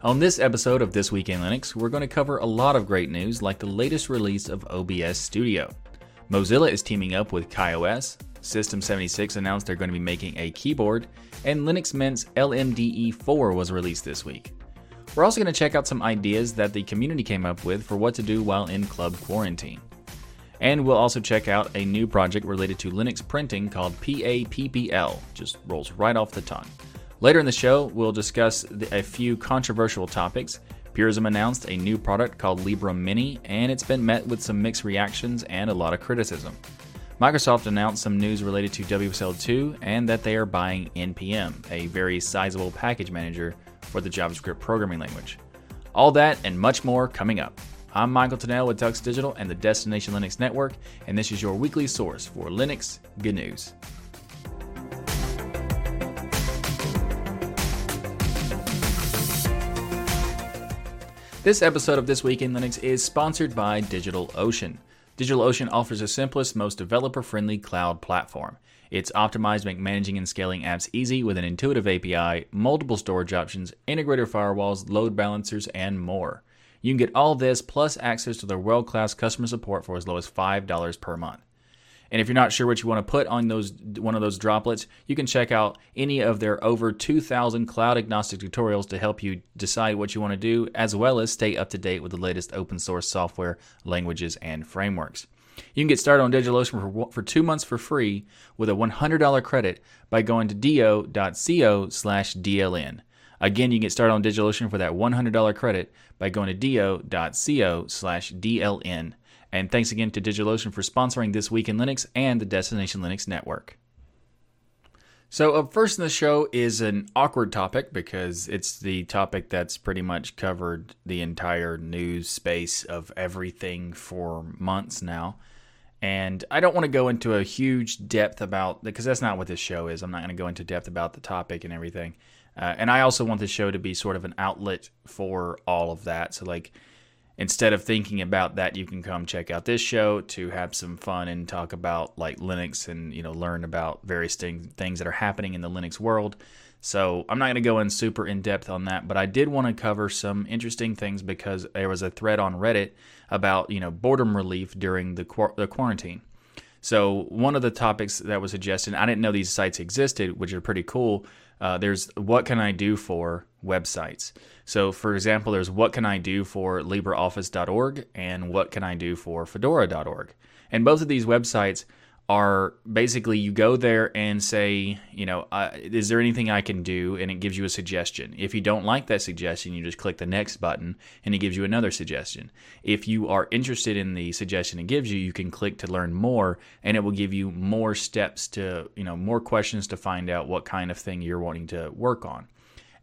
On this episode of This Week in Linux, we're going to cover a lot of great news like the latest release of OBS Studio. Mozilla is teaming up with KaiOS, System76 announced they're going to be making a keyboard, and Linux Mint's LMDE 4 was released this week. We're also going to check out some ideas that the community came up with for what to do while in club quarantine. And we'll also check out a new project related to Linux printing called PAPPL, just rolls right off the tongue. Later in the show, we'll discuss a few controversial topics. Purism announced a new product called Librem Mini, and it's been met with some mixed reactions and a lot of criticism. Microsoft announced some news related to WSL 2 and that they are buying NPM, a very sizable package manager for the JavaScript programming language. All that and much more coming up. I'm Michael Tunnell with Tux Digital and the Destination Linux Network, and this is your weekly source for Linux good news. This episode of This Week in Linux is sponsored by DigitalOcean. DigitalOcean offers the simplest, most developer friendly cloud platform. It's optimized to make managing and scaling apps easy with an intuitive API, multiple storage options, integrated firewalls, load balancers, and more. You can get all this plus access to their world class customer support for as low as $5 per month. And if you're not sure what you want to put on those one of those droplets, you can check out any of their over 2,000 cloud agnostic tutorials to help you decide what you want to do, as well as stay up to date with the latest open source software, languages, and frameworks. You can get started on DigitalOcean for, for two months for free with a $100 credit by going to do.co slash DLN. Again, you can get started on DigitalOcean for that $100 credit by going to do.co slash DLN. And thanks again to DigitalOcean for sponsoring This Week in Linux and the Destination Linux Network. So, up first in the show is an awkward topic because it's the topic that's pretty much covered the entire news space of everything for months now. And I don't want to go into a huge depth about because that's not what this show is. I'm not going to go into depth about the topic and everything. Uh, and I also want the show to be sort of an outlet for all of that. So, like, instead of thinking about that you can come check out this show to have some fun and talk about like linux and you know learn about various thing, things that are happening in the linux world. So i'm not going to go in super in depth on that but i did want to cover some interesting things because there was a thread on reddit about you know boredom relief during the, qu- the quarantine. So one of the topics that was suggested i didn't know these sites existed which are pretty cool uh, there's what can I do for websites. So, for example, there's what can I do for LibreOffice.org and what can I do for Fedora.org. And both of these websites are basically you go there and say, you know, uh, is there anything I can do? And it gives you a suggestion. If you don't like that suggestion, you just click the next button and it gives you another suggestion. If you are interested in the suggestion it gives you, you can click to learn more and it will give you more steps to, you know, more questions to find out what kind of thing you're wanting to work on.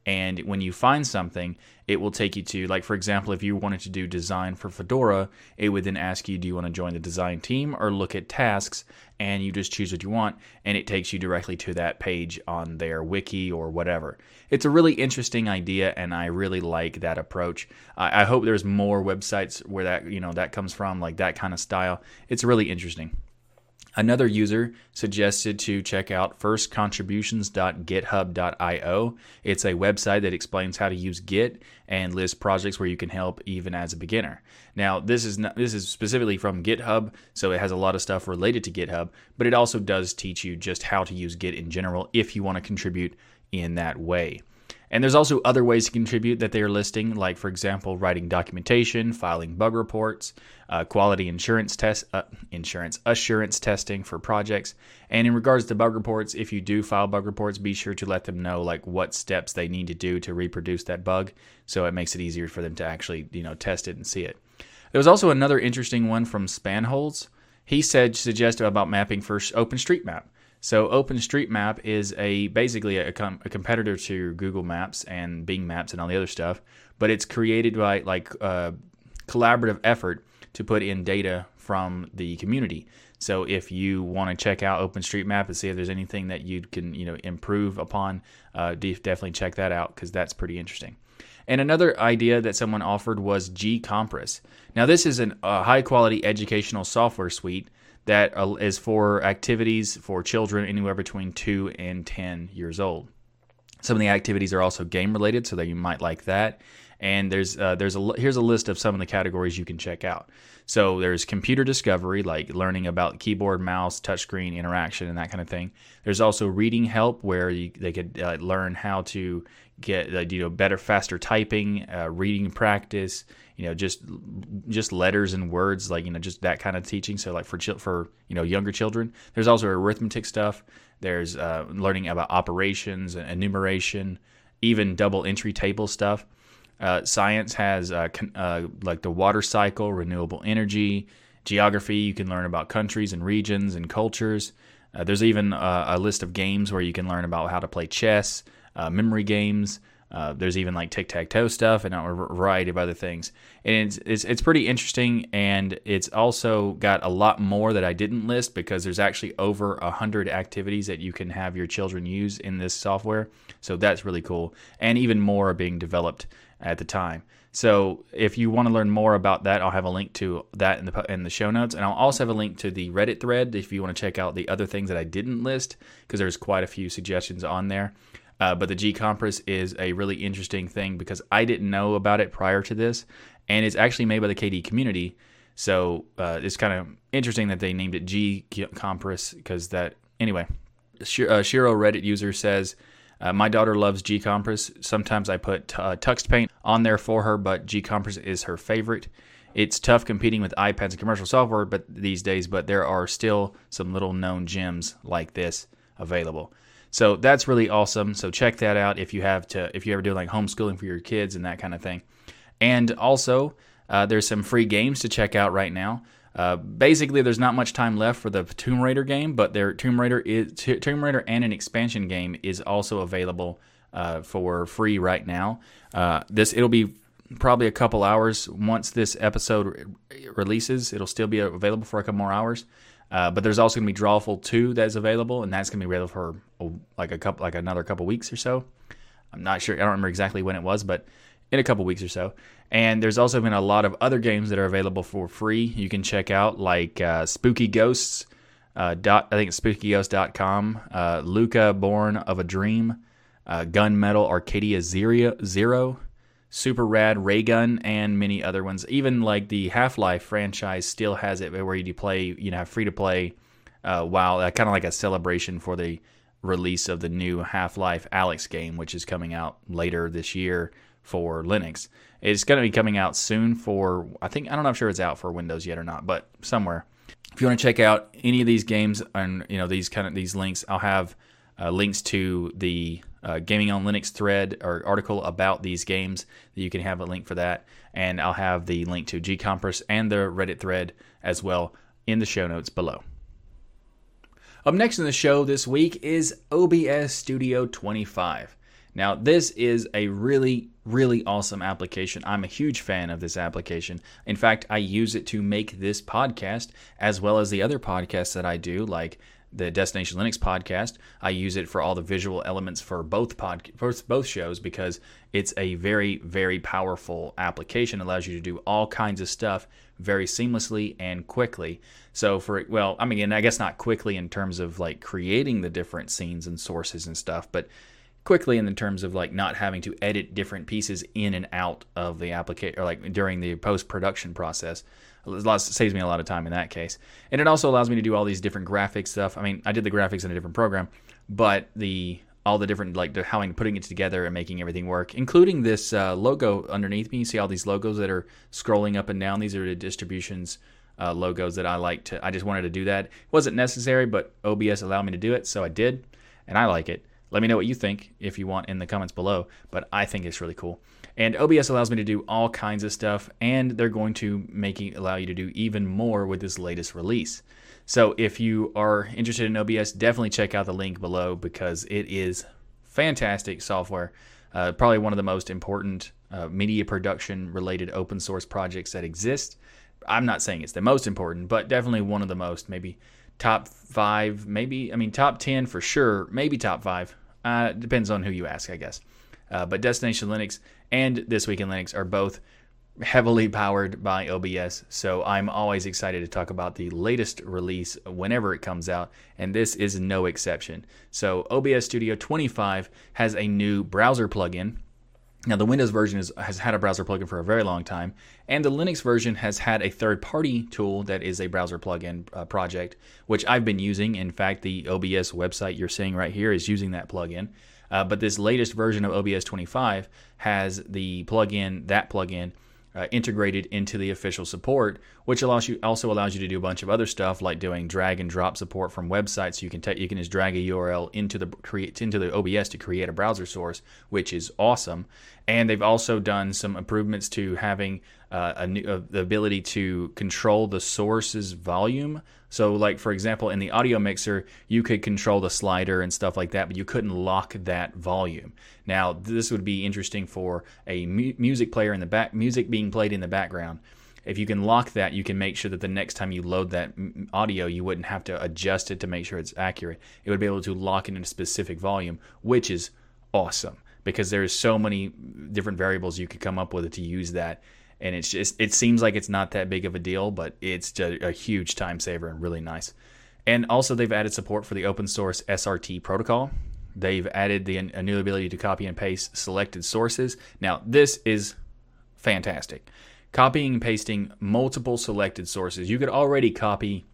And when you find something, it will take you to, like, for example, if you wanted to do design for Fedora, it would then ask you, do you want to join the design team or look at tasks? And you just choose what you want, and it takes you directly to that page on their wiki or whatever. It's a really interesting idea, and I really like that approach. I, I hope there's more websites where that, you know, that comes from, like that kind of style. It's really interesting. Another user suggested to check out firstcontributions.github.io. It's a website that explains how to use Git and lists projects where you can help even as a beginner. Now, this is not, this is specifically from GitHub, so it has a lot of stuff related to GitHub, but it also does teach you just how to use Git in general if you want to contribute in that way. And there's also other ways to contribute that they are listing, like, for example, writing documentation, filing bug reports, uh, quality insurance test, uh, insurance assurance testing for projects. And in regards to bug reports, if you do file bug reports, be sure to let them know like what steps they need to do to reproduce that bug, so it makes it easier for them to actually you know test it and see it. There was also another interesting one from Spanholz. He said suggested about mapping for OpenStreetMap. So OpenStreetMap is a basically a, com- a, competitor to Google Maps and Bing Maps and all the other stuff, but it's created by like a uh, collaborative effort to put in data from the community. So if you want to check out OpenStreetMap and see if there's anything that you can you know improve upon, uh, definitely check that out because that's pretty interesting. And another idea that someone offered was GCompris. Now this is a high quality educational software suite that is for activities for children anywhere between 2 and 10 years old. Some of the activities are also game related, so that you might like that. And there's uh, there's a here's a list of some of the categories you can check out. So there's computer discovery, like learning about keyboard, mouse, touchscreen interaction, and that kind of thing. There's also reading help, where you, they could uh, learn how to get uh, you know better, faster typing, uh, reading practice. You know, just just letters and words, like you know, just that kind of teaching. So like for for you know younger children. There's also arithmetic stuff. There's uh, learning about operations and enumeration, even double entry table stuff. Uh, science has uh, con- uh, like the water cycle, renewable energy, geography. You can learn about countries and regions and cultures. Uh, there's even uh, a list of games where you can learn about how to play chess, uh, memory games. there's even like tic tac toe stuff and a variety of other things. And it's, it's, it's pretty interesting. And it's also got a lot more that I didn't list because there's actually over a hundred activities that you can have your children use in this software. So that's really cool. And even more are being developed at the time. So if you want to learn more about that, I'll have a link to that in the in the show notes, and I'll also have a link to the Reddit thread if you want to check out the other things that I didn't list because there's quite a few suggestions on there. Uh, but the GCompris is a really interesting thing because I didn't know about it prior to this, and it's actually made by the KDE community. So uh, it's kind of interesting that they named it G Compress because that anyway. Uh, Shiro Reddit user says uh, my daughter loves GCompris. Sometimes I put uh, Tuxpaint on there for her, but GCompris is her favorite. It's tough competing with iPads and commercial software, but these days, but there are still some little known gems like this available. So that's really awesome. So check that out if you have to, if you ever do like homeschooling for your kids and that kind of thing. And also, uh, there's some free games to check out right now. Uh, basically, there's not much time left for the Tomb Raider game, but their Tomb Raider is Tomb Raider and an expansion game is also available uh, for free right now. Uh, this it'll be probably a couple hours once this episode re- releases. It'll still be available for a couple more hours. Uh, but there's also going to be Drawful 2 that's available, and that's going to be available for like a couple, like another couple weeks or so. I'm not sure. I don't remember exactly when it was, but in a couple weeks or so. And there's also been a lot of other games that are available for free. You can check out like uh, Spooky Ghosts. Uh, dot, I think it's spookyghost.com. Uh, Lucah, Born of a Dream. Uh, Gunmetal Arcadia Zero, Zero. Super Rad Raygun, and many other ones. Even like the Half Life franchise still has it where you play, you know, free to play. Uh, while uh, kind of like a celebration for the release of the new Half Life Alyx game, which is coming out later this year for Linux. It's going to be coming out soon for, I think, I don't know if sure it's out for Windows yet or not, but somewhere. If you want to check out any of these games and, you know, these kind of these links, I'll have uh, links to the uh, Gaming on Linux thread or article about these games you can have a link for that. And I'll have the link to GCompris and the Reddit thread as well in the show notes below. Up next in the show this week is OBS Studio 25. Now, this is a really, really awesome application. I'm a huge fan of this application. In fact, I use it to make this podcast as well as the other podcasts that I do, like the Destination Linux podcast. I use it for all the visual elements for both pod both, shows because it's a very very powerful application. It allows you to do all kinds of stuff very seamlessly and quickly. So for well, I mean, I guess not quickly in terms of like creating the different scenes and sources and stuff, but quickly in the terms of like not having to edit different pieces in and out of the application or like during the post production process. It saves me a lot of time in that case, and it also allows me to do all these different graphics stuff. I mean, I did the graphics in a different program, but the all the different like how I'm putting it together and making everything work, including this uh, logo underneath me. You see all these logos that are scrolling up and down. These are the distributions uh, logos that I like to. I just wanted to do that. It wasn't necessary, but OBS allowed me to do it, so I did, and I like it. Let me know what you think if you want in the comments below, but I think it's really cool. And OBS allows me to do all kinds of stuff, and they're going to make it allow you to do even more with this latest release. So if you are interested in OBS, definitely check out the link below because it is fantastic software. Uh, probably one of the most important uh, media production related open source projects that exist. I'm not saying it's the most important, but definitely one of the most, maybe top five, maybe, I mean, top 10 for sure, maybe top five. Uh, depends on who you ask, I guess. Uh, but Destination Linux and This Week in Linux are both heavily powered by OBS, so I'm always excited to talk about the latest release whenever it comes out, and this is no exception. So, OBS Studio 25 has a new browser plugin. Now, the Windows version is, has had a browser plugin for a very long time, and the Linux version has had a third party tool that is a browser plugin uh, project, which I've been using. In fact, the OBS website you're seeing right here is using that plugin. Uh, but this latest version of OBS 25 has the plugin, that plugin, uh, integrated into the official support, which allows you also allows you to do a bunch of other stuff like doing drag and drop support from websites. So You can you can just drag a URL into the create into the OBS to create a browser source, which is awesome. And they've also done some improvements to having uh, new, uh, the ability to control the source's volume. So, like for example, in the audio mixer, you could control the slider and stuff like that, but you couldn't lock that volume. Now, this would be interesting for a mu- music player in the back, music being played in the background. If you can lock that, you can make sure that the next time you load that audio, you wouldn't have to adjust it to make sure it's accurate. It would be able to lock it in a specific volume, which is awesome because there's so many different variables you could come up with to use that and it's just it seems like it's not that big of a deal, but it's a, huge time saver and really nice. And also, they've added support for the open source SRT protocol. They've added the a new ability to copy and paste selected sources. Now, this is fantastic. Copying and pasting multiple selected sources. You could already copy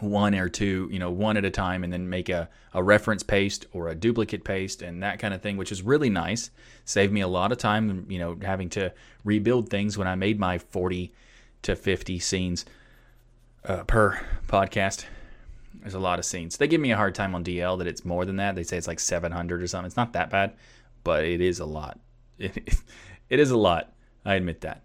one or two, you know, one at a time, and then make a, a reference paste or a duplicate paste and that kind of thing, which is really nice. Saved me a lot of time, you know, having to rebuild things when I made my 40 to 50 scenes uh, per podcast. There's a lot of scenes. They give me a hard time on DL that it's more than that. They say it's like 700 or something. It's not that bad, but it is a lot. It, it is a lot. I admit that.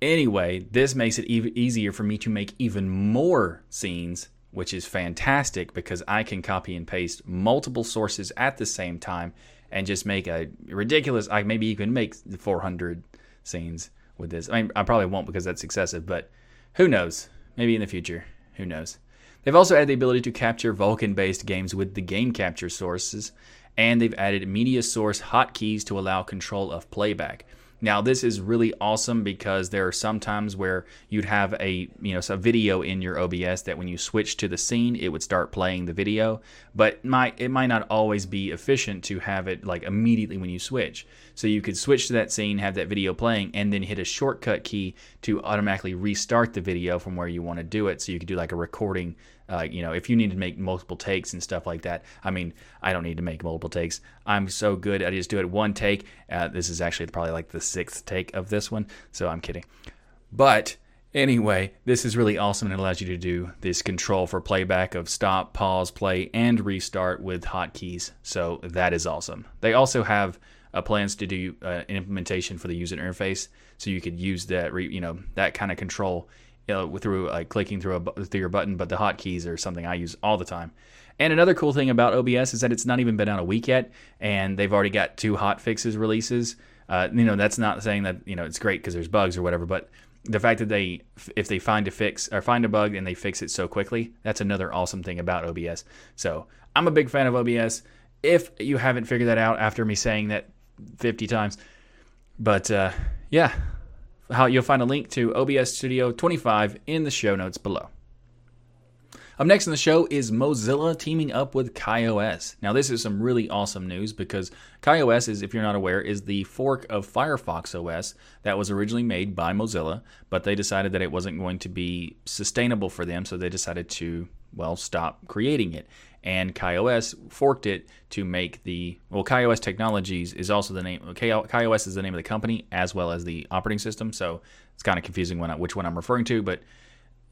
Anyway, this makes it even easier for me to make even more scenes which is fantastic because I can copy and paste multiple sources at the same time and just make a ridiculous. I maybe you can make 400 scenes with this. I mean, I probably won't because that's excessive, but who knows? Maybe in the future. Who knows? They've also added the ability to capture Vulkan based games with the game capture sources, and they've added media source hotkeys to allow control of playback. Now, this is really awesome because there are some times where you'd have a you know a video in your OBS that when you switch to the scene, it would start playing the video, but might it might not always be efficient to have it like immediately when you switch. So you could switch to that scene, have that video playing, and then hit a shortcut key to automatically restart the video from where you want to do it. So you could do like a recording uh, you know, if you need to make multiple takes and stuff like that, I mean, I don't need to make multiple takes. I'm so good. I just do it one take. Uh, this is actually probably like the sixth take of this one, so I'm kidding. But anyway, this is really awesome and it allows you to do this control for playback of stop, pause, play, and restart with hotkeys. So that is awesome. They also have uh, plans to do uh, an implementation for the user interface, so you could use that, you know, that kind of control uh, through like clicking through a through your button, but the hotkeys are something I use all the time. And another cool thing about OBS is that it's not even been out a week yet, and they've already got two hot fixes releases. Uh, you know, that's not saying that you know it's great because there's bugs or whatever, but the fact that they if they find a fix or find a bug and they fix it so quickly, that's another awesome thing about OBS. So I'm a big fan of OBS. If you haven't figured that out after me saying that 50 times, but uh, yeah, how you'll find a link to OBS Studio 25 in the show notes below. Up next in the show is Mozilla teaming up with KaiOS. Now, this is some really awesome news because KaiOS is, if you're not aware, is the fork of Firefox OS that was originally made by Mozilla, but they decided that it wasn't going to be sustainable for them, so they decided to, well, stop creating it and KaiOS forked it to make the well KaiOS Technologies is also the name KaiOS is the name of the company as well as the operating system. So it's kind of confusing when I, which one I'm referring to but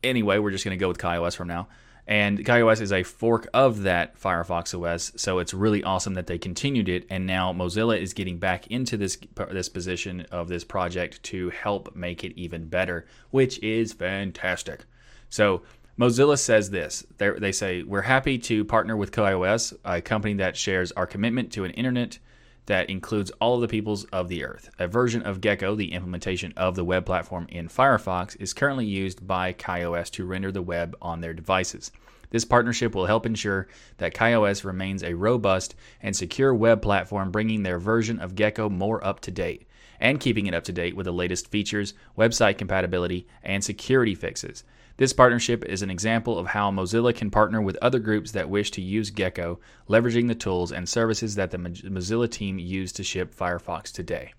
anyway we're just going to go with KaiOS from now. And KaiOS is a fork of that Firefox OS so it's really awesome that they continued it and now Mozilla is getting back into this this position of this project to help make it even better which is fantastic. So Mozilla says this. They're, they say, We're happy to partner with KaiOS, a company that shares our commitment to an internet that includes all of the peoples of the earth. A version of Gecko, the implementation of the web platform in Firefox, is currently used by KaiOS to render the web on their devices. This partnership will help ensure that KaiOS remains a robust and secure web platform, bringing their version of Gecko more up to date. and keeping it up to date with the latest features, website compatibility, and security fixes. This partnership is an example of how Mozilla can partner with other groups that wish to use Gecko, leveraging the tools and services that the Mozilla team used to ship Firefox today.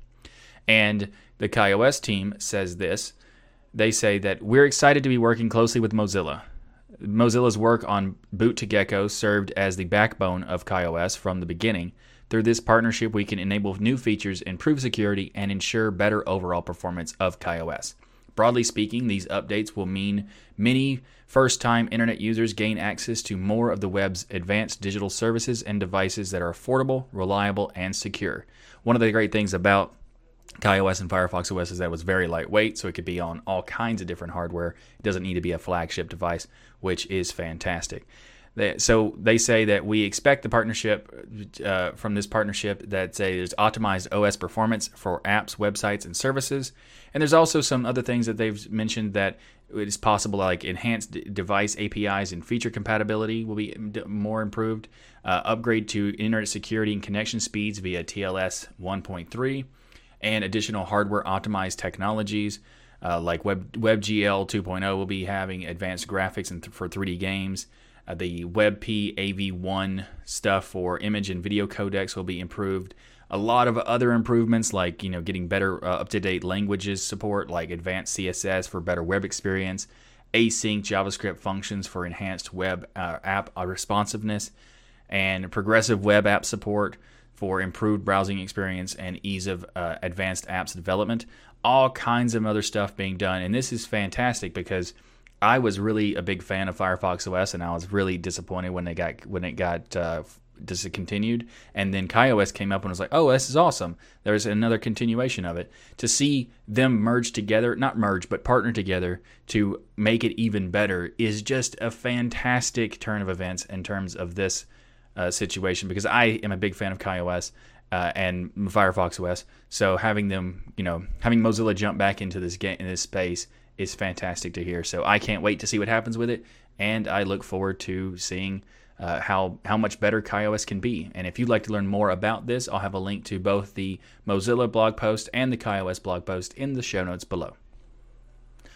And the KaiOS team says this. They say that we're excited to be working closely with Mozilla. Mozilla's work on Boot to Gecko served as the backbone of KaiOS from the beginning. Through this partnership, we can enable new features, improve security, and ensure better overall performance of KaiOS. Broadly speaking, these updates will mean many first time internet users gain access to more of the web's advanced digital services and devices that are affordable, reliable, and secure. One of the great things about KaiOS and Firefox OS is that it was very lightweight, so it could be on all kinds of different hardware. It doesn't need to be a flagship device, which is fantastic. So they say that we expect the partnership uh, from this partnership that say there's optimized OS performance for apps, websites, and services. And there's also some other things that they've mentioned that it is possible, like enhanced device APIs and feature compatibility will be more improved. Uh, upgrade to internet security and connection speeds via TLS 1.3, and additional hardware optimized technologies. Uh, like Web, WebGL 2.0 will be having advanced graphics th- for 3D games. Uh, the WebP AV1 stuff for image and video codecs will be improved. A lot of other improvements, like you know, getting better uh, up-to-date languages support, like advanced CSS for better web experience, async JavaScript functions for enhanced web uh, app uh, responsiveness, and progressive web app support for improved browsing experience and ease of uh, advanced apps development. All kinds of other stuff being done, and this is fantastic because I was really a big fan of Firefox OS, and I was really disappointed when they got when it got uh, discontinued. And then KaiOS came up and was like, "Oh, this is awesome." There's another continuation of it. To see them merge together, not merge, but partner together to make it even better, is just a fantastic turn of events in terms of this uh, situation. Because I am a big fan of KaiOS. Uh, and Firefox OS, so having them, you know, having Mozilla jump back into this game in this space is fantastic to hear. So I can't wait to see what happens with it, and I look forward to seeing uh, how how much better KaiOS can be. And if you'd like to learn more about this, I'll have a link to both the Mozilla blog post and the KaiOS blog post in the show notes below.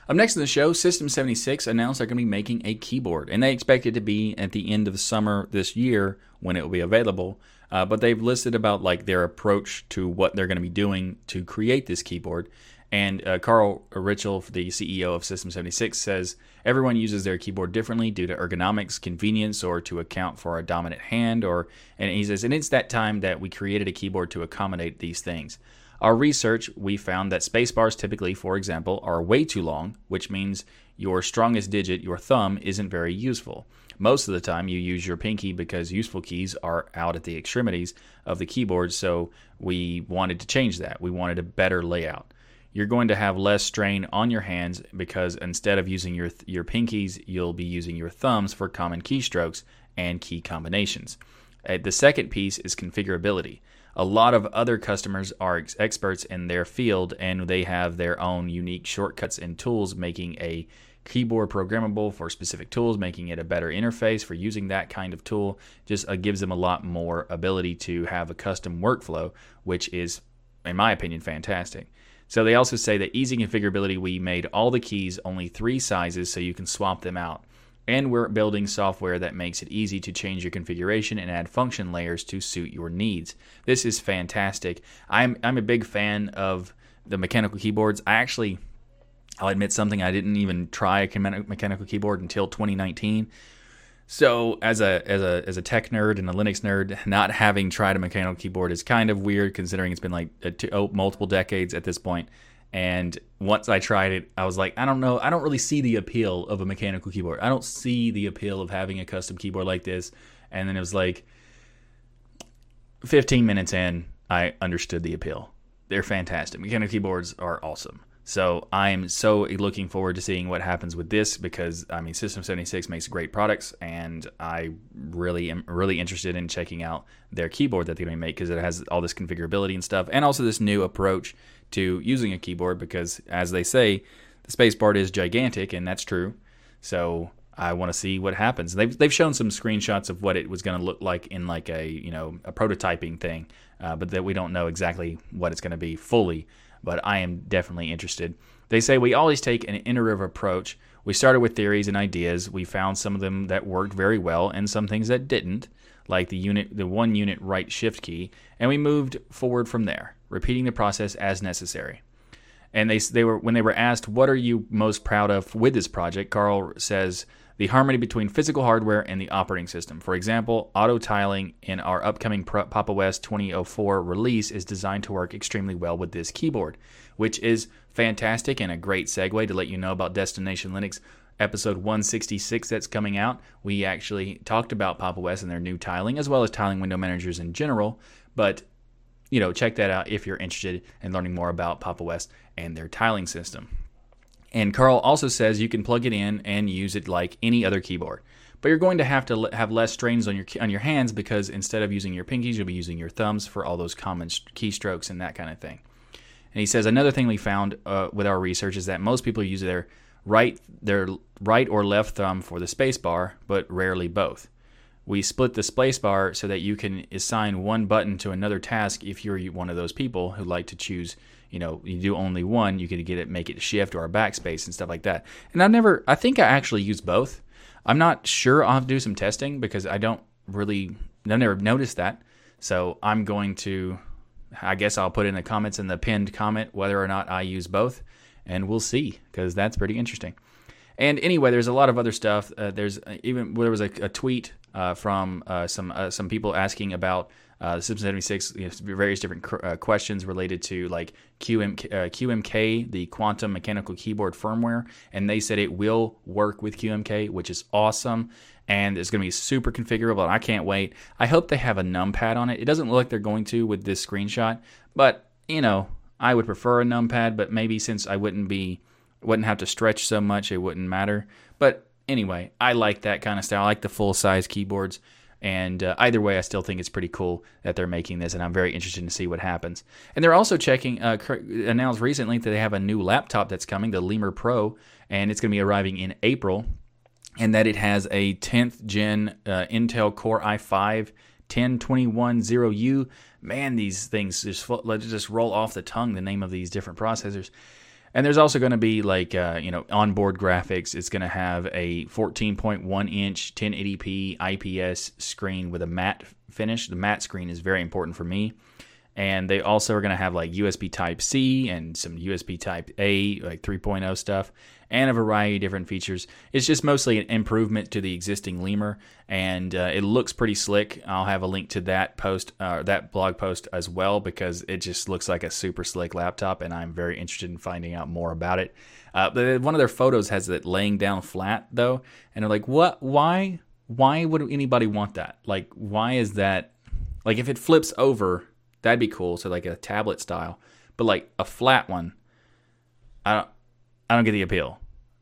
Up next in the show, System 76 announced they're going to be making a keyboard, and they expect it to be at the end of the summer this year when it will be available. Uh, but they've listed about like their approach to what they're going to be doing to create this keyboard. And uh, Carl Richell, the CEO of System 76, says everyone uses their keyboard differently due to ergonomics, convenience, or to account for a dominant hand. Or and he says, and it's that time that we created a keyboard to accommodate these things. Our research, we found that spacebars typically, for example, are way too long, which means your strongest digit, your thumb, isn't very useful. Most of the time, you use your pinky because useful keys are out at the extremities of the keyboard, so we wanted to change that. We wanted a better layout you're going to have less strain on your hands because instead of using your your pinkies, you'll be using your thumbs for common keystrokes and key combinations. Uh, the second piece is configurability. A lot of other customers are ex- experts in their field and they have their own unique shortcuts and tools, making a keyboard programmable for specific tools, making it a better interface for using that kind of tool. Just uh, gives them a lot more ability to have a custom workflow, which is, in my opinion, fantastic. So they also say that easy configurability, we made all the keys only three sizes so you can swap them out. And we're building software that makes it easy to change your configuration and add function layers to suit your needs. This is fantastic. I'm, I'm a big fan of the mechanical keyboards. I actually, I'll admit something, I didn't even try a mechanical keyboard until 2019. So as a as a as a tech nerd and a Linux nerd, not having tried a mechanical keyboard is kind of weird considering it's been like uh, two, oh, multiple decades at this point. And once I tried it, I was like, I don't know, I don't really see the appeal of a mechanical keyboard. I don't see the appeal of having a custom keyboard like this. And then it was like 15 minutes in, I understood the appeal. They're fantastic. Mechanical keyboards are awesome. So I'm so looking forward to seeing what happens with this because I mean System 76 makes great products and I really am really interested in checking out their keyboard that they're going to make because it has all this configurability and stuff and also this new approach to using a keyboard because as they say the spacebar is gigantic and that's true. So I want to see what happens. They've they've shown some screenshots of what it was going to look like in like a you know a prototyping thing, uh, but that we don't know exactly what it's going to be fully. But I am definitely interested. They say we always take an iterative approach. We started with theories and ideas. We found some of them that worked very well and some things that didn't, like the unit the one unit right shift key, and we moved forward from there, repeating the process as necessary. And they they were when they were asked what are you most proud of with this project, Carl says the harmony between physical hardware and the operating system. For example, auto tiling in our upcoming Pop!_OS 2004 release is designed to work extremely well with this keyboard, which is fantastic and a great segue to let you know about Destination Linux episode 166 that's coming out. We actually talked about Pop!_OS and their new tiling, as well as tiling window managers in general. But you know, check that out if you're interested in learning more about Pop!_OS and their tiling system. And Carl also says you can plug it in and use it like any other keyboard. But you're going to have to have less strains on your on your hands because instead of using your pinkies, you'll be using your thumbs for all those common keystrokes and that kind of thing. And he says another thing we found uh, with our research is that most people use their right their right or left thumb for the space bar, but rarely both. We split the space bar so that you can assign one button to another task if you're one of those people who like to choose you know you do only one you can get it make it shift or a backspace and stuff like that. And i've never i think i actually use both. I'm not sure i'll have to do some testing because i don't really i've never noticed that. So i'm going to i guess i'll put in the comments in the pinned comment whether or not i use both and we'll see because that's pretty interesting. And anyway there's a lot of other stuff. Uh, there's uh, even there was a, a tweet uh, from uh, some uh, some people asking about uh, the System 76, you know, various different cr- uh, questions related to like uh, QMK, the quantum mechanical keyboard firmware, and they said it will work with QMK, which is awesome. And it's going to be super configurable. I can't wait. I hope they have a numpad on it. It doesn't look like they're going to with this screenshot, but you know, I would prefer a numpad. But maybe since I wouldn't be, wouldn't have to stretch so much, it wouldn't matter. But anyway, I like that kind of style. I like the full size keyboards. And uh, either way, I still think it's pretty cool that they're making this, and I'm very interested to see what happens. And they're also checking, uh, announced recently that they have a new laptop that's coming, the Lemur Pro, and it's going to be arriving in April, and that it has a 10th gen uh, Intel Core i5 10210U. Man, these things just just roll off the tongue. The name of these different processors. And there's also going to be like uh, you know onboard graphics. It's going to have a 14.1 inch 1080p IPS screen with a matte finish. The matte screen is very important for me. And they also are going to have like USB Type C and some USB Type A, like 3.0 stuff and a variety of different features. It's just mostly an improvement to the existing Lemur, and uh, it looks pretty slick. I'll have a link to that post, uh, that blog post as well, because it just looks like a super slick laptop, and I'm very interested in finding out more about it. Uh, but one of their photos has it laying down flat though, and they're like, "What? Why? Why would anybody want that? Like, why is that? Like, if it flips over, that'd be cool. So like a tablet style, but like a flat one." I don't, I don't get the appeal.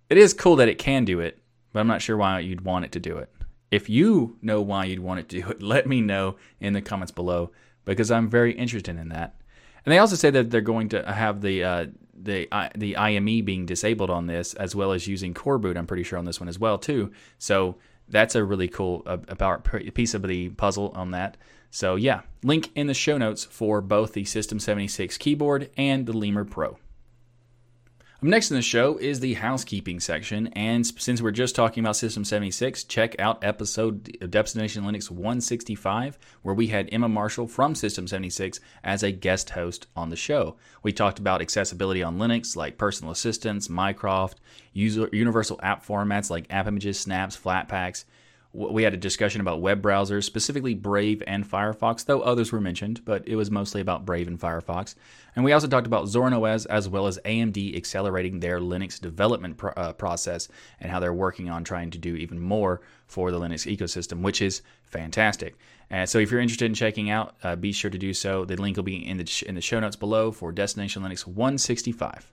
It is cool that it can do it, but I'm not sure why you'd want it to do it. If you know why you'd want it to do it, let me know in the comments below because I'm very interested in that. And they also say that they're going to have the uh, the uh, the IME being disabled on this, as well as using coreboot. I'm pretty sure on this one as well too. So that's a really cool uh, piece of the puzzle on that. So yeah, link in the show notes for both the System 76 keyboard and the Lemur Pro. Next in the show is the housekeeping section, and since we're just talking about System 76, check out episode of Destination Linux 165, where we had Emma Marshall from System 76 as a guest host on the show. We talked about accessibility on Linux, like personal assistants, Mycroft, user, universal app formats like app images, snaps, flatpaks, we had a discussion about web browsers, specifically Brave and Firefox, though others were mentioned, but it was mostly about Brave and Firefox. And we also talked about Zorin OS as well as AMD accelerating their Linux development pro- uh, process and how they're working on trying to do even more for the Linux ecosystem, which is fantastic. And so if you're interested in checking out, uh, be sure to do so. The link will be in the, sh- in the show notes below for Destination Linux 165.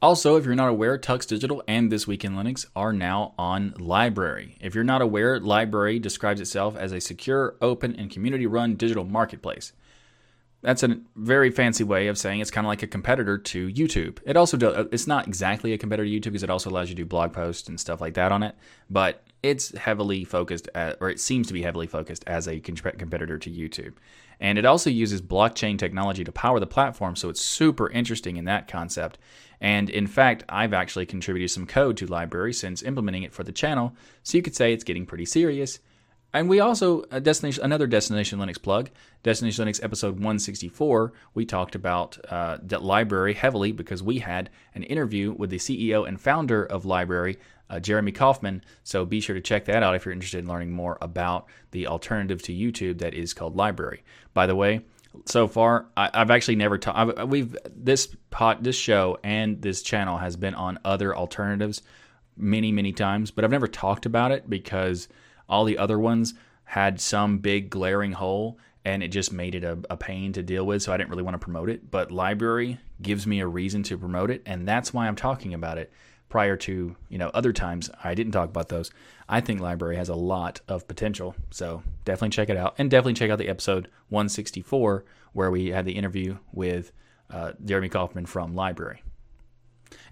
Also, if you're not aware, Tux Digital and This Week in Linux are now on LBRY. If you're not aware, LBRY describes itself as a secure, open, and community run digital marketplace. that's a very fancy way of saying it's kind of like a competitor to YouTube. It also does, uh, it's not exactly a competitor to YouTube because it also allows you to do blog posts and stuff like that on it, but it's heavily focused at, or it seems to be heavily focused as a competitor to YouTube. And it also uses blockchain technology to power the platform, so it's super interesting in that concept. And in fact, I've actually contributed some code to LBRY since implementing it for the channel, so you could say it's getting pretty serious. And we also a destination another Destination Linux plug, Destination Linux episode 164. We talked about uh, that LBRY heavily because we had an interview with the CEO and founder of LBRY, uh, Jeremy Kauffman. So be sure to check that out if you're interested in learning more about the alternative to YouTube that is called LBRY. By the way, so far I, have actually never talked. We've this pot, this show and this channel has been on other alternatives many many times, but I've never talked about it because all the other ones had some big glaring hole and it just made it a, a, pain to deal with, so I didn't really want to promote it. But LBRY gives me a reason to promote it, and that's why I'm talking about it. Prior to you know other times, I didn't talk about those. I think LBRY has a lot of potential, so definitely check it out, and definitely check out the episode 164 where we had the interview with uh, Jeremy Kauffman from LBRY.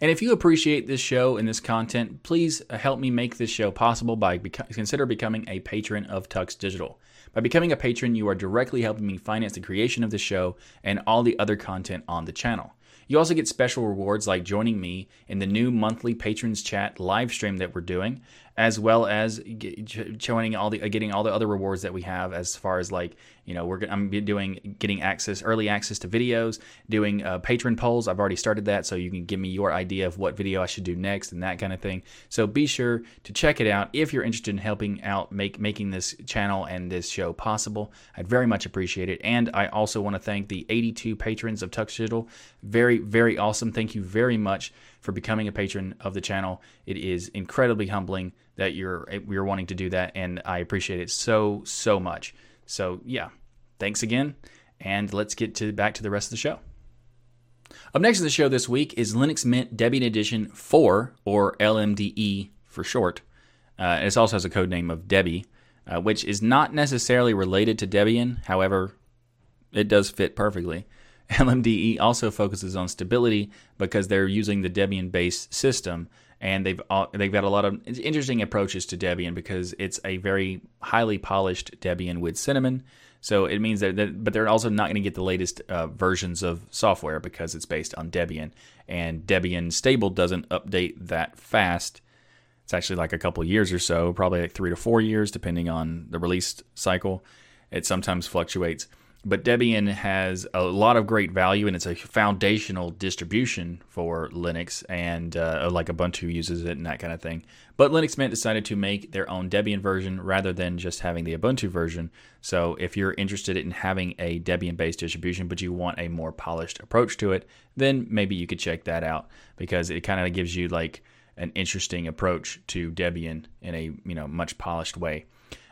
And if you appreciate this show and this content, please help me make this show possible by consider becoming a patron of Tux Digital. By becoming a patron, you are directly helping me finance the creation of the show and all the other content on the channel. You also get special rewards like joining me in the new monthly patrons chat live stream that we're doing, as well as joining all the getting all the other rewards that we have as far as like you know we're I'm doing getting access early access to videos, doing uh, patron polls. I've already started that, so you can give me your idea of what video I should do next and that kind of thing. So be sure to check it out if you're interested in helping out make making this channel and this show possible. I'd very much appreciate it, and I also want to thank the 82 patrons of Tux Digital. Very very awesome. Thank you very much for becoming a patron of the channel. It is incredibly humbling that you're you're wanting to do that, and I appreciate it so so much. So yeah, thanks again, and let's get to back to the rest of the show. Up next in the show this week is Linux Mint Debian Edition 4, or LMDE for short. Uh, it also has a code name of Debbie, uh, which is not necessarily related to Debian. However, it does fit perfectly. LMDE also focuses on stability because they're using the Debian based system and they've they've got a lot of interesting approaches to Debian because it's a very highly polished Debian with Cinnamon. So it means that, that but they're also not going to get the latest uh, versions of software because it's based on Debian, and Debian stable doesn't update that fast. It's actually like a couple years or so, probably like three to four years, depending on the release cycle. It sometimes fluctuates but Debian has a lot of great value and it's a foundational distribution for Linux and uh, like Ubuntu uses it and that kind of thing. But Linux Mint decided to make their own Debian version rather than just having the Ubuntu version. So if you're interested in having a Debian based distribution but you want a more polished approach to it, then maybe you could check that out because it kind of gives you like an interesting approach to Debian in a you know much polished way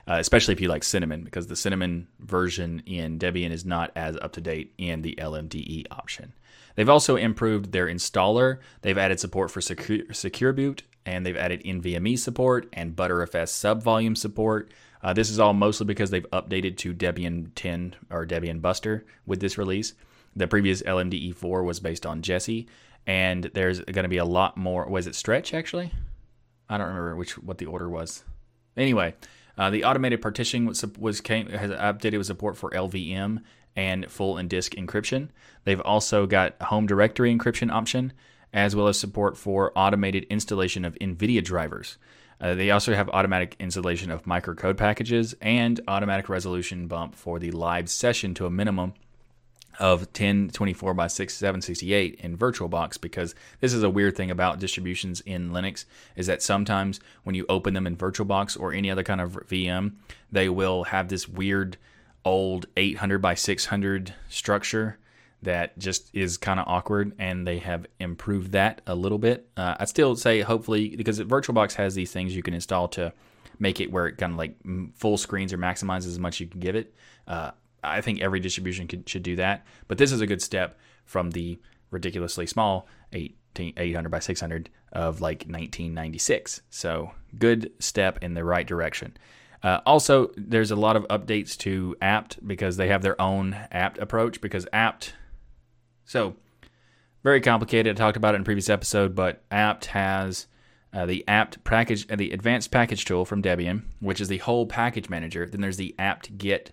uh, especially if you like cinnamon, because the cinnamon version in Debian is not as up to date in the LMDE option. They've also improved their installer. They've added support for Secure, Secure Boot, and they've added NVMe support and Btrfs subvolume support. Uh, this is all mostly because they've updated to Debian 10 or Debian Buster with this release. The previous LMDE 4 was based on Jessie, and there's going to be a lot more. Was it Stretch actually? I don't remember which what the order was. Anyway, uh, the automated partitioning was, was came, has updated with support for LVM and full and disk encryption. They've also got home directory encryption option as well as support for automated installation of NVIDIA drivers. Uh, they also have automatic installation of microcode packages and automatic resolution bump for the live session to a minimum of 1024 by 6768 in VirtualBox because this is a weird thing about distributions in Linux is that sometimes when you open them in VirtualBox or any other kind of VM, they will have this weird old 800 by 600 structure that just is kind of awkward and they have improved that a little bit. Uh, I'd still say hopefully because VirtualBox has these things you can install to make it where it kind of like full screens or maximizes as much you can give it. Uh, I think every distribution could, should do that. But this is a good step from the ridiculously small 800 by 600 of like 1996. So good step in the right direction. Uh, also, there's a lot of updates to apt because they have their own apt approach because apt so very complicated i talked about it in a previous episode but apt has uh, the apt package uh, the advanced package tool from debian which is the whole package manager then there's the apt get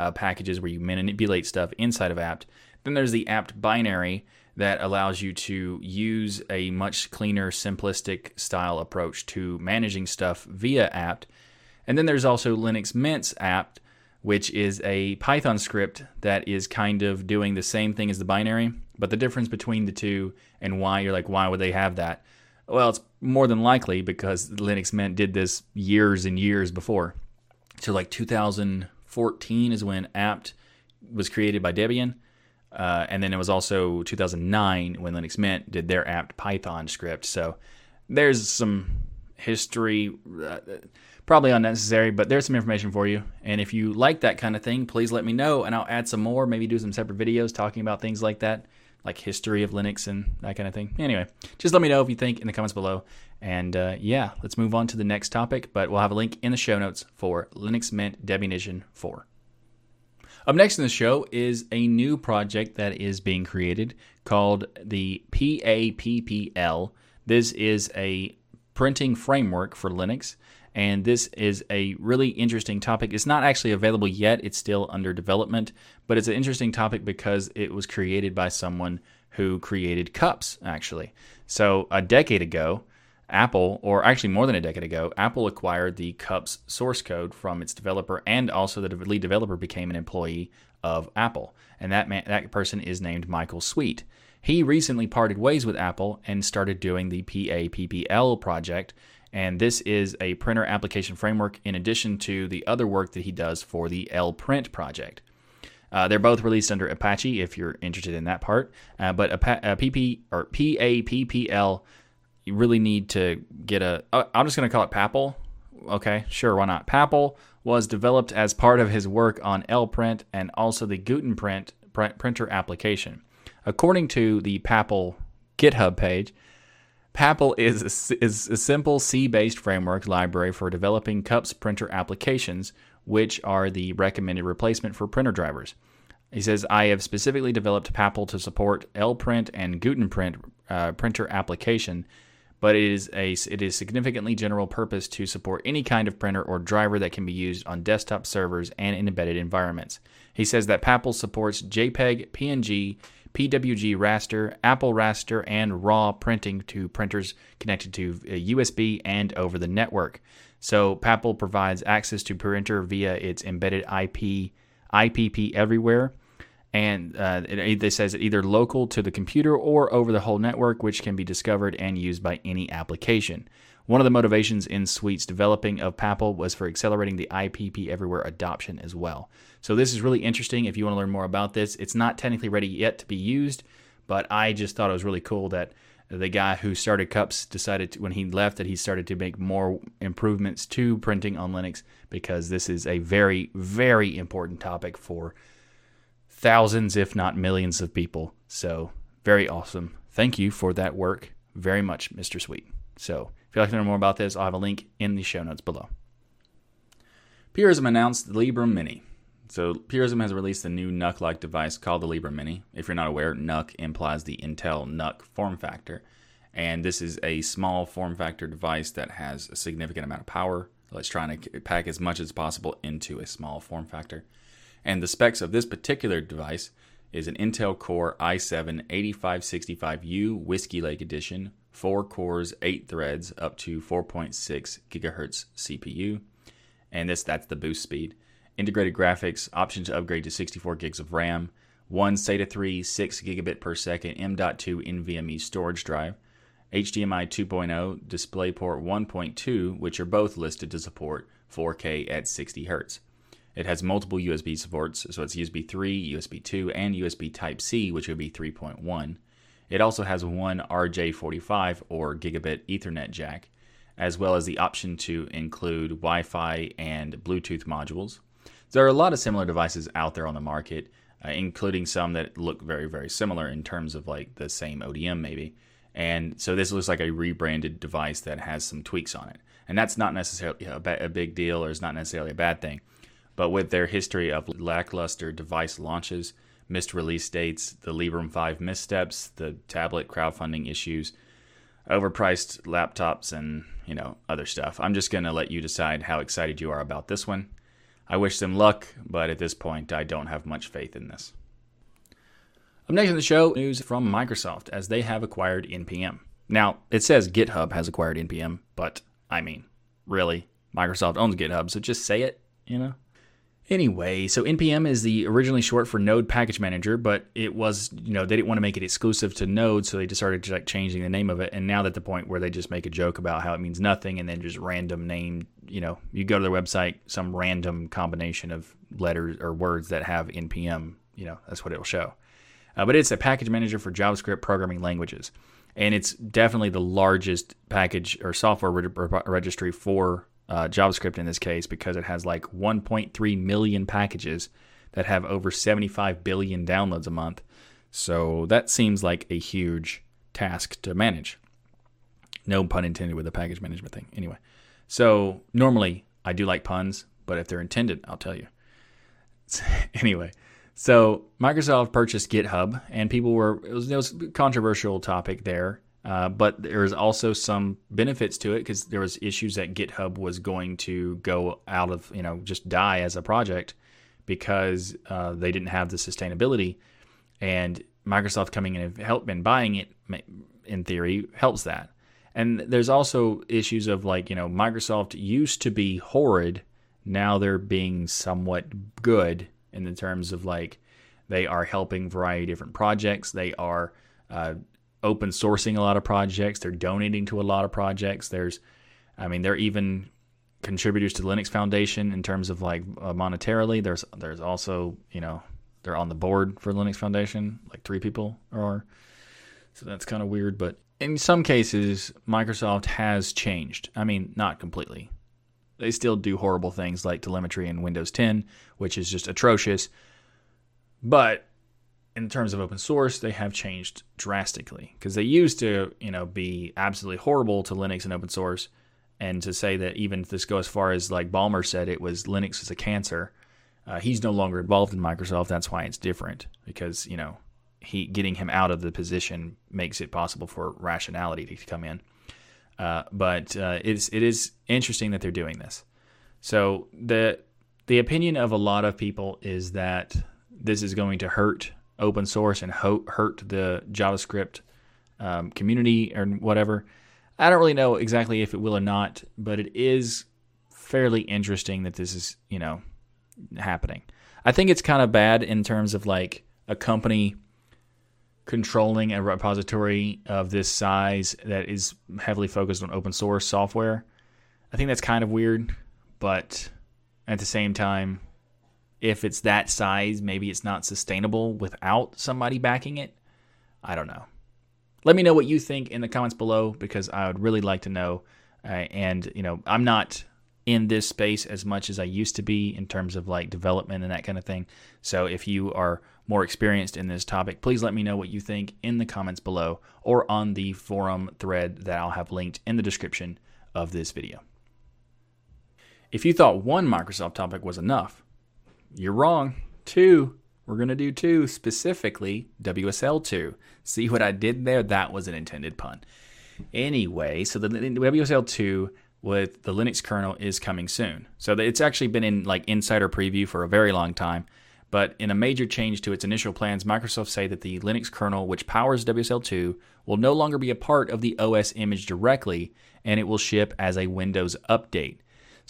uh, packages where you manipulate stuff inside of apt then there's the apt binary that allows you to use a much cleaner simplistic style approach to managing stuff via apt and then there's also Linux Mint's apt, which is a Python script that is kind of doing the same thing as the binary, but the difference between the two and why you're like, why would they have that? Well, it's more than likely because Linux Mint did this years and years before. So, like 2014 is when apt was created by Debian. Uh, and then it was also 2009 when Linux Mint did their apt Python script. So there's some history. Uh, probably unnecessary, but there's some information for you. And if you like that kind of thing, please let me know and I'll add some more, maybe do some separate videos talking about things like that, like history of Linux and that kind of thing. Anyway, just let me know if you think in the comments below. And uh, yeah, let's move on to the next topic, but we'll have a link in the show notes for Linux Mint Debian Edition 4. Up next in the show is a new project that is being created called the PAPPL. This is a printing framework for Linux and this is a really interesting topic. It's not actually available yet, it's still under development, but it's an interesting topic because it was created by someone who created cups, actually. So, a decade ago, Apple, or actually more than a decade ago, Apple acquired the cups source code from its developer, and also the lead developer became an employee of Apple. And that man, that person is named Michael Sweet. He recently parted ways with Apple and started doing the PAPPL project, and this is a printer application framework in addition to the other work that he does for the LPrint project. Uh, they're both released under Apache if you're interested in that part. Uh, but a, a PP or PAPPL, you really need to get a. Uh, I'm just going to call it PAPL. Okay, sure, why not? PAPL was developed as part of his work on LPrint and also the Gutenprint printer application. According to the PAPL GitHub page, PAPL is a, is a simple C-based framework library for developing CUPS printer applications, which are the recommended replacement for printer drivers. He says, I have specifically developed PAPL to support LPrint and Gutenprint uh, printer application, but it is a it is significantly general purpose to support any kind of printer or driver that can be used on desktop servers and in embedded environments. He says that PAPL supports JPEG, PNG, PWG raster, Apple raster, and RAW printing to printers connected to uh, USB and over the network. So PAPL provides access to printer via its embedded IP IPP everywhere. And uh, it, it says either local to the computer or over the whole network, which can be discovered and used by any application. One of the motivations in Sweet's developing of PAPL was for accelerating the IPP Everywhere adoption as well. So this is really interesting if you want to learn more about this. It's not technically ready yet to be used, but I just thought it was really cool that the guy who started Cups decided to, when he left that he started to make more improvements to printing on Linux because this is a very, very important topic for thousands, if not millions of people. So very awesome. Thank you for that work very much, Mr. Sweet. So if you'd like to learn more about this, I'll have a link in the show notes below. Purism announced the Librem Mini. So Purism has released a new NUC-like device called the Librem Mini. If you're not aware, NUC implies the Intel NUC form factor, and this is a small form factor device that has a significant amount of power. Let's try to pack as much as possible into a small form factor. And the specs of this particular device is an Intel Core i7 8565U Whiskey Lake Edition, 4 cores, 8 threads, up to 4.6 gigahertz CPU. And this that's the boost speed integrated graphics, option to upgrade to 64 gigs of RAM, one SATA 3 6 gigabit per second M.2 NVMe storage drive, HDMI 2.0, DisplayPort 1.2, which are both listed to support 4K at 60 Hz. It has multiple USB supports, so it's USB 3, USB 2, and USB Type C, which would be 3.1. It also has one RJ45 or gigabit Ethernet jack, as well as the option to include Wi Fi and Bluetooth modules. There are a lot of similar devices out there on the market, uh, including some that look very, very similar in terms of like the same ODM maybe. And so this looks like a rebranded device that has some tweaks on it. And that's not necessarily a, ba- a big deal or is not necessarily a bad thing. But with their history of lackluster device launches, missed release dates, the Librem 5 missteps, the tablet crowdfunding issues, overpriced laptops, and you know other stuff. I'm just gonna let you decide how excited you are about this one. I wish them luck, but at this point, I don't have much faith in this. Up next in the show, news from Microsoft as they have acquired NPM. Now, it says GitHub has acquired NPM, but I mean, really? Microsoft owns GitHub, so just say it, you know? Anyway, so NPM is the originally short for Node Package Manager, but it was, you know, they didn't want to make it exclusive to Node, so they just started like changing the name of it. And now at the point where they just make a joke about how it means nothing and then just random name, you know, you go to their website, some random combination of letters or words that have NPM, you know, that's what it'll show. Uh, but it's a package manager for JavaScript programming languages. And it's definitely the largest package or software re- registry for uh, JavaScript in this case because it has like 1.3 million packages that have over 75 billion downloads a month. So that seems like a huge task to manage. No pun intended with the package management thing. Anyway, so normally I do like puns, but if they're intended, I'll tell you. anyway, so Microsoft purchased GitHub, and people were it was, it was a controversial topic there. Uh, but there's also some benefits to it because there was issues that GitHub was going to go out of you know just die as a project because uh, they didn't have the sustainability, and Microsoft coming in and help and buying it in theory helps that. And there's also issues of like you know Microsoft used to be horrid, now they're being somewhat good in the terms of like they are helping variety of different projects. They are uh, open sourcing a lot of projects. They're donating to a lot of projects. There's, I mean, they're even contributors to the Linux Foundation in terms of like uh, monetarily. There's there's also you know they're on the board for Linux Foundation, like three people are. So that's kind of weird, but in some cases, Microsoft has changed. I mean, not completely. They still do horrible things like telemetry in Windows 10, which is just atrocious. But in terms of open source, they have changed drastically because they used to, you know, be absolutely horrible to Linux and open source, and to say that even this goes as far as like Ballmer said, it was Linux is a cancer. Uh, he's no longer involved in Microsoft. That's why it's different because you know he getting him out of the position makes it possible for rationality to come in. Uh, but uh, it's it is interesting that they're doing this. So the the opinion of a lot of people is that this is going to hurt open source and ho- hurt the JavaScript um, community or whatever. I don't really know exactly if it will or not, but it is fairly interesting that this is you know happening. I think it's kind of bad in terms of like a company controlling a repository of this size that is heavily focused on open source software. I think that's kind of weird, but at the same time, if it's that size, maybe it's not sustainable without somebody backing it. I don't know. Let me know what you think in the comments below because I would really like to know. Uh, and, you know, I'm not in this space as much as I used to be in terms of like development and that kind of thing. So if you are more experienced in this topic, please let me know what you think in the comments below or on the forum thread that I'll have linked in the description of this video. If you thought one Microsoft topic was enough, you're wrong. Two. We're going to do two, specifically WSL2. See what I did there? That was an intended pun. Anyway, so the WSL2 with the Linux kernel is coming soon. So it's actually been in like insider preview for a very long time. But in a major change to its initial plans, Microsoft say that the Linux kernel, which powers WSL2, will no longer be a part of the OS image directly, and it will ship as a Windows update.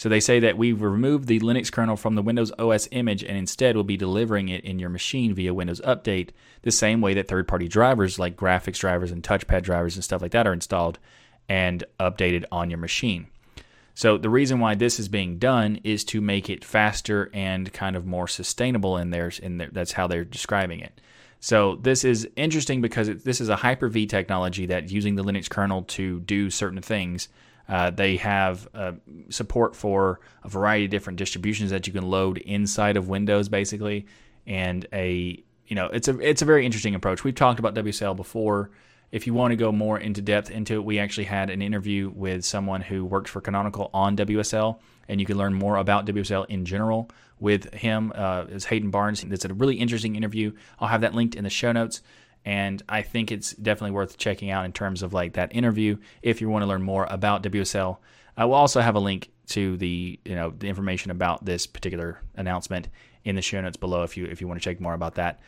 So they say that we've removed the Linux kernel from the Windows OS image and instead will be delivering it in your machine via Windows Update, the same way that third party drivers like graphics drivers and touchpad drivers and stuff like that are installed and updated on your machine. So the reason why this is being done is to make it faster and kind of more sustainable in there. In there, that's how they're describing it. So this is interesting because it, this is a Hyper-V technology that using the Linux kernel to do certain things. Uh, they have uh, support for a variety of different distributions that you can load inside of Windows, basically, and a you know it's a it's a very interesting approach. We've talked about WSL before If you want to go more into depth into it, we actually had an interview with someone who worked for Canonical on WSL, and you can learn more about WSL in general with him. Uh, Hayden Barnes. It's a really interesting interview. I'll have that linked in the show notes, and I think it's definitely worth checking out in terms of like that interview if you want to learn more about WSL. I will also have a link to the you know the information about this particular announcement in the show notes below if you if you want to check more about that.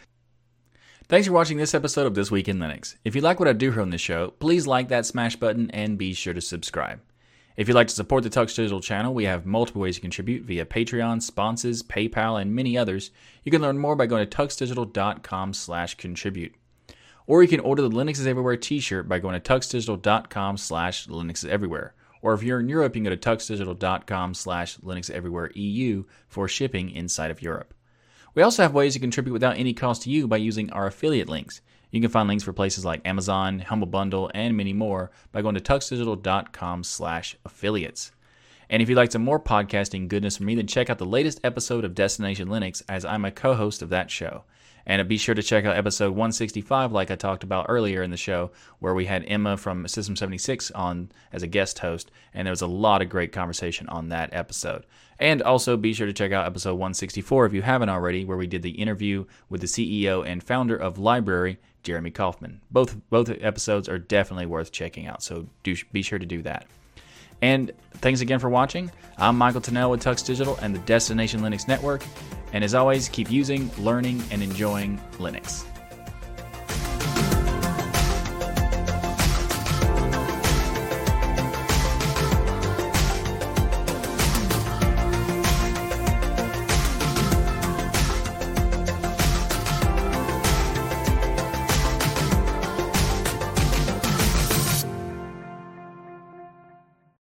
Thanks for watching this episode of This Week in Linux. If you like what I do here on this show, please like that smash button and be sure to subscribe. If you'd like to support the Tux Digital channel, we have multiple ways to contribute via Patreon, sponsors, PayPal, and many others. You can learn more by going to tuxdigital.com slash contribute. Or you can order the Linux is Everywhere t-shirt by going to tuxdigital.com slash Linux is Everywhere. Or if you're in Europe, you can go to tuxdigital.com slash Linux Everywhere EU for shipping inside of Europe. We also have ways to contribute without any cost to you by using our affiliate links. You can find links for places like Amazon, Humble Bundle, and many more by going to tuxdigital.com slash affiliates. And if you'd like some more podcasting goodness from me, then check out the latest episode of Destination Linux as I'm a co-host of that show. And be sure to check out episode 165, like I talked about earlier in the show, where we had Emma from System 76 on as a guest host, and there was a lot of great conversation on that episode. And also be sure to check out episode 164 if you haven't already, where we did the interview with the CEO and founder of LBRY, Jeremy Kauffman. Both both episodes are definitely worth checking out, so do be sure to do that. And thanks again for watching. I'm Michael Tunnell with Tux Digital and the Destination Linux Network. And as always, keep using, learning, and enjoying Linux.